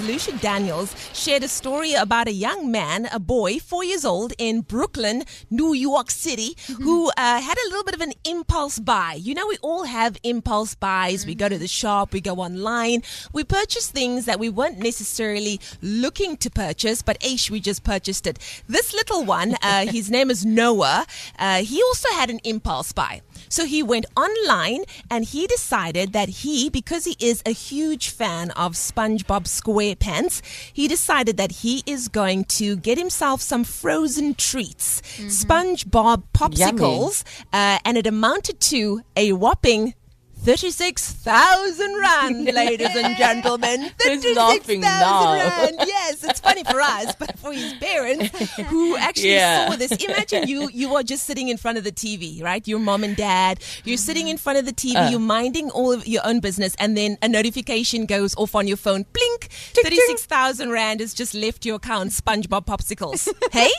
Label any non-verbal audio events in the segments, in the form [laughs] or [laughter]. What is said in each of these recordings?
Lucia Daniels shared a story about a young man, a boy, four years old in Brooklyn, New York City, who uh, had a little bit of an impulse buy. You know, we all have impulse buys. We go to the shop, we go online, we purchase things that we weren't necessarily looking to purchase, but Aish, we just purchased it. This little one, uh, [laughs] his name is Noah, uh, he also had an impulse buy. So he went online and he decided that he, because he is a huge fan of SpongeBob SquarePants, he decided that he is going to get himself some frozen treats, SpongeBob popsicles, uh, and it amounted to a whopping 36,000 rand, [laughs] ladies and gentlemen. [laughs] Who's laughing 36,000 rand. [laughs] Yes, it's funny for us, but for his parents who actually Yeah. saw this. Imagine you you are just sitting in front of the TV, right? Your mom and dad. You're sitting in front of the TV, Uh. you're minding all of your own business, and then a notification goes off on your phone. Blink! Tick, tick. 36,000 rand has just left your account, SpongeBob popsicles. hey?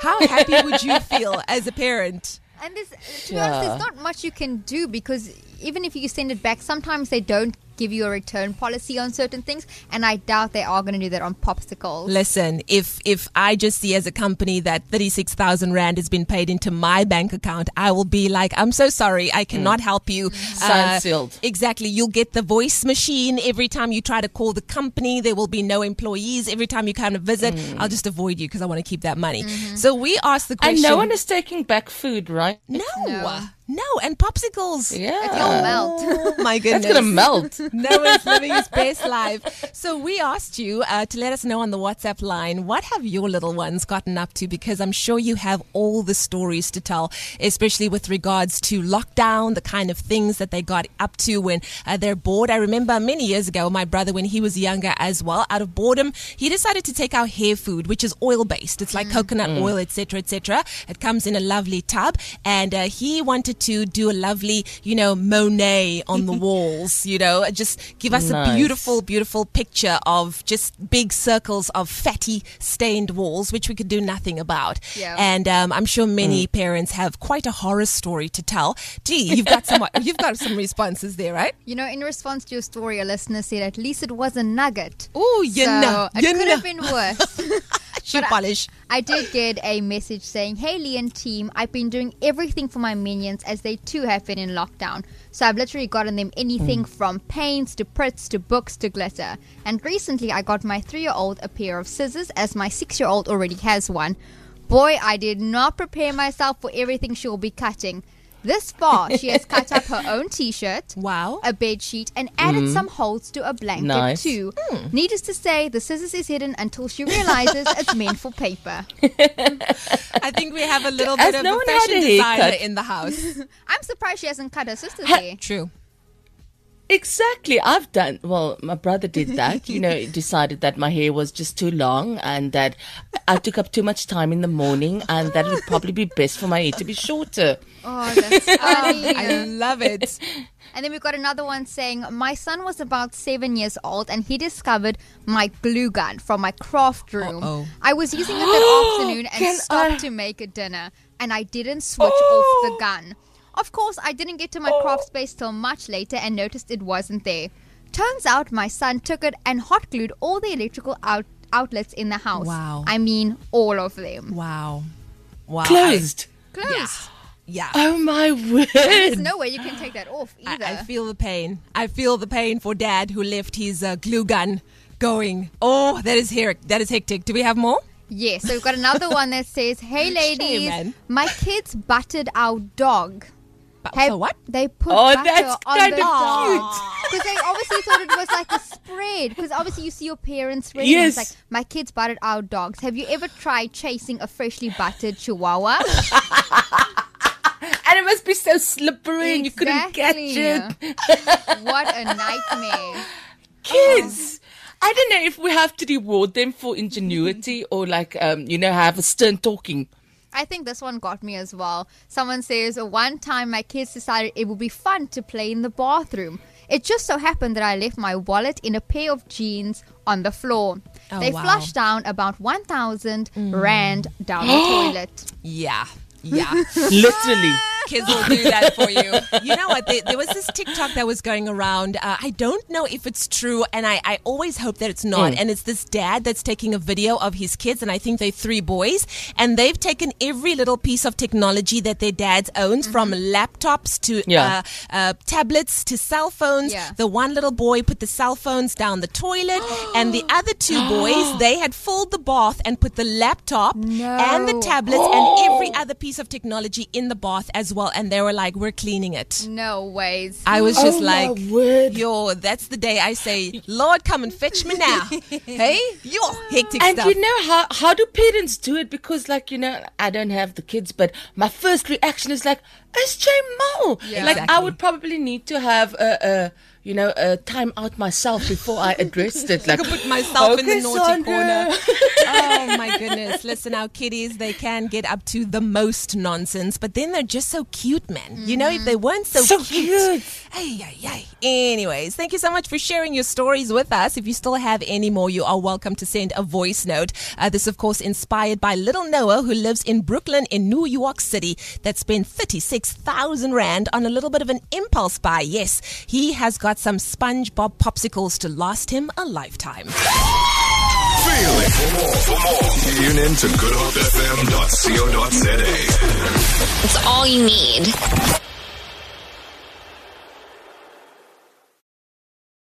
How happy would you feel as a parent? And there's, to be honest, there's not much you can do because even if you send it back, sometimes they don't give you a return policy on certain things, and I doubt they are going to do that on popsicles. Listen, if if I just see as a company that thirty six thousand rand has been paid into my bank account, I will be like, I'm so sorry, I cannot mm. help you. Mm-hmm. Uh, Signed, sealed. Exactly. You'll get the voice machine every time you try to call the company. There will be no employees every time you come to visit. Mm. I'll just avoid you because I want to keep that money. Mm-hmm. So we asked the question. And no one is taking back food, right? no, No. No, and popsicles. Yeah. It'll melt. Oh [laughs] my goodness. That's gonna melt. [laughs] no one's living his best life. So we asked you uh, to let us know on the WhatsApp line what have your little ones gotten up to because I'm sure you have all the stories to tell, especially with regards to lockdown, the kind of things that they got up to when uh, they're bored. I remember many years ago, my brother, when he was younger as well, out of boredom, he decided to take our hair food, which is oil based. It's like coconut oil, etc., etc. It comes in a lovely tub, and uh, he wanted to do a lovely, you know, Monet on the [laughs] walls. You know, just give us a beautiful, beautiful picture of just big circles of fatty stained walls, which we could do nothing about. Yeah. And um, I'm sure many parents have quite a horror story to tell. Gee, you've got some, [laughs] you've got some responses there, right? You know, in response to your story, a listener said at least it was a nugget. Oh, you so know, it could have been worse. [laughs] [laughs] Shoe But I- polish. I did get a message saying, Hey Lee and team, I've been doing everything for my minions as they too have been in lockdown. So I've literally gotten them anything mm. from paints to prints to books to glitter. And recently I got my three year old a pair of scissors as my six year old already has one. Boy, I did not prepare myself for everything she will be cutting. This far, she has cut up her [laughs] own t shirt, Wow. a bed sheet, and added mm-hmm. some holes to a blanket Nice. too. Hmm. Needless to say, the scissors is hidden until she realizes it's [laughs] meant for paper. I think we have a little bit of no a fashion a designer in the house. [laughs] I'm surprised she hasn't cut her sister's hair. True. Exactly. I've done well, my brother did [laughs] that, you know, decided that my hair was just too long and that I took up too much time in the morning and that it would probably be best for my hair to be shorter. [laughs] Oh, that's [laughs] funny. I love it. and then we've got another one saying, My son was about seven years old and he discovered my glue gun from my craft room. Uh-oh. I was using it that [gasps] afternoon and Can stopped I- to make a dinner and I didn't [gasps] switch off the gun. Of course, I didn't get to my craft space till much later and noticed it wasn't there. Turns out my son took it and hot glued all the electrical out- outlets in the house. Wow. I mean, all of them. Wow. Wow. Closed. Closed. Yeah. Oh my word. There's no way you can take that off either. I feel the pain. I feel the pain for dad who left his uh, glue gun going. Oh, that is her- that is hectic. Do we have more? Yes, so we've got another [laughs] one that says, "Hey ladies, man. my kids buttered our dog." But, so what? They put Oh, butter that's on kind the of dog cute. because they obviously thought it was like a spread. Because obviously you see your parents spreading. and It's Yes. like my kids buttered our dogs. Have you ever tried chasing a freshly buttered Chihuahua? [laughs] And it must be so slippery and you couldn't catch it. [laughs] what a nightmare! Kids. I don't know if we have to reward them for ingenuity or like um, you know, have a stern talking. I think this one got me as well. Someone says, One time my kids decided it would be fun to play in the bathroom. It just so happened that I left my wallet in a pair of jeans on the floor. Oh, they wow. flushed down about 1,000 mm. rand down the [gasps] toilet. Yeah. Yeah. [laughs] Literally. Kids will do that for you. You know what? There, there was this TikTok that was going around. Uh, I don't know if it's true, and I, I always hope that it's not. Mm. And it's this dad that's taking a video of his kids, and I think they're three boys, and they've taken every little piece of technology that their dads owns, from laptops to Yeah. uh, uh, tablets to cell phones. Yeah. The one little boy put the cell phones down the toilet, and the other two [gasps] boys they had filled the bath and put the laptop and the No. tablets and every other piece of technology in the bath as well. And they were like, "We're cleaning it." No ways. I was just Oh, like, "Yo, that's the day I say, Lord, come and fetch me now." [laughs] hey, yo, hectic And stuff. you know how how do parents do it? Because like you know, I don't have the kids, but my first reaction is like, "It's J Mo." Yeah. Like I would probably need to have a, a you know a time out myself before I addressed it. [laughs] Like could put myself in the naughty Sandra." corner. [laughs] oh my goodness. Listen, our kiddies they can get up to the most nonsense, but then they're just so cute, man. You know, if they weren't so, So cute. Ay, ay, ay. Anyways, thank you so much for sharing your stories with us. If you still have any more, you are welcome to send a voice note. Uh, this, of course, inspired by little Noah, who lives in Brooklyn in New York City, that spent 36,000 Rand on a little bit of an impulse buy. Yes, he has got some SpongeBob popsicles to last him a lifetime. Feel it. For more, for more, tune in to goodhopefm.co.za. It's all you need.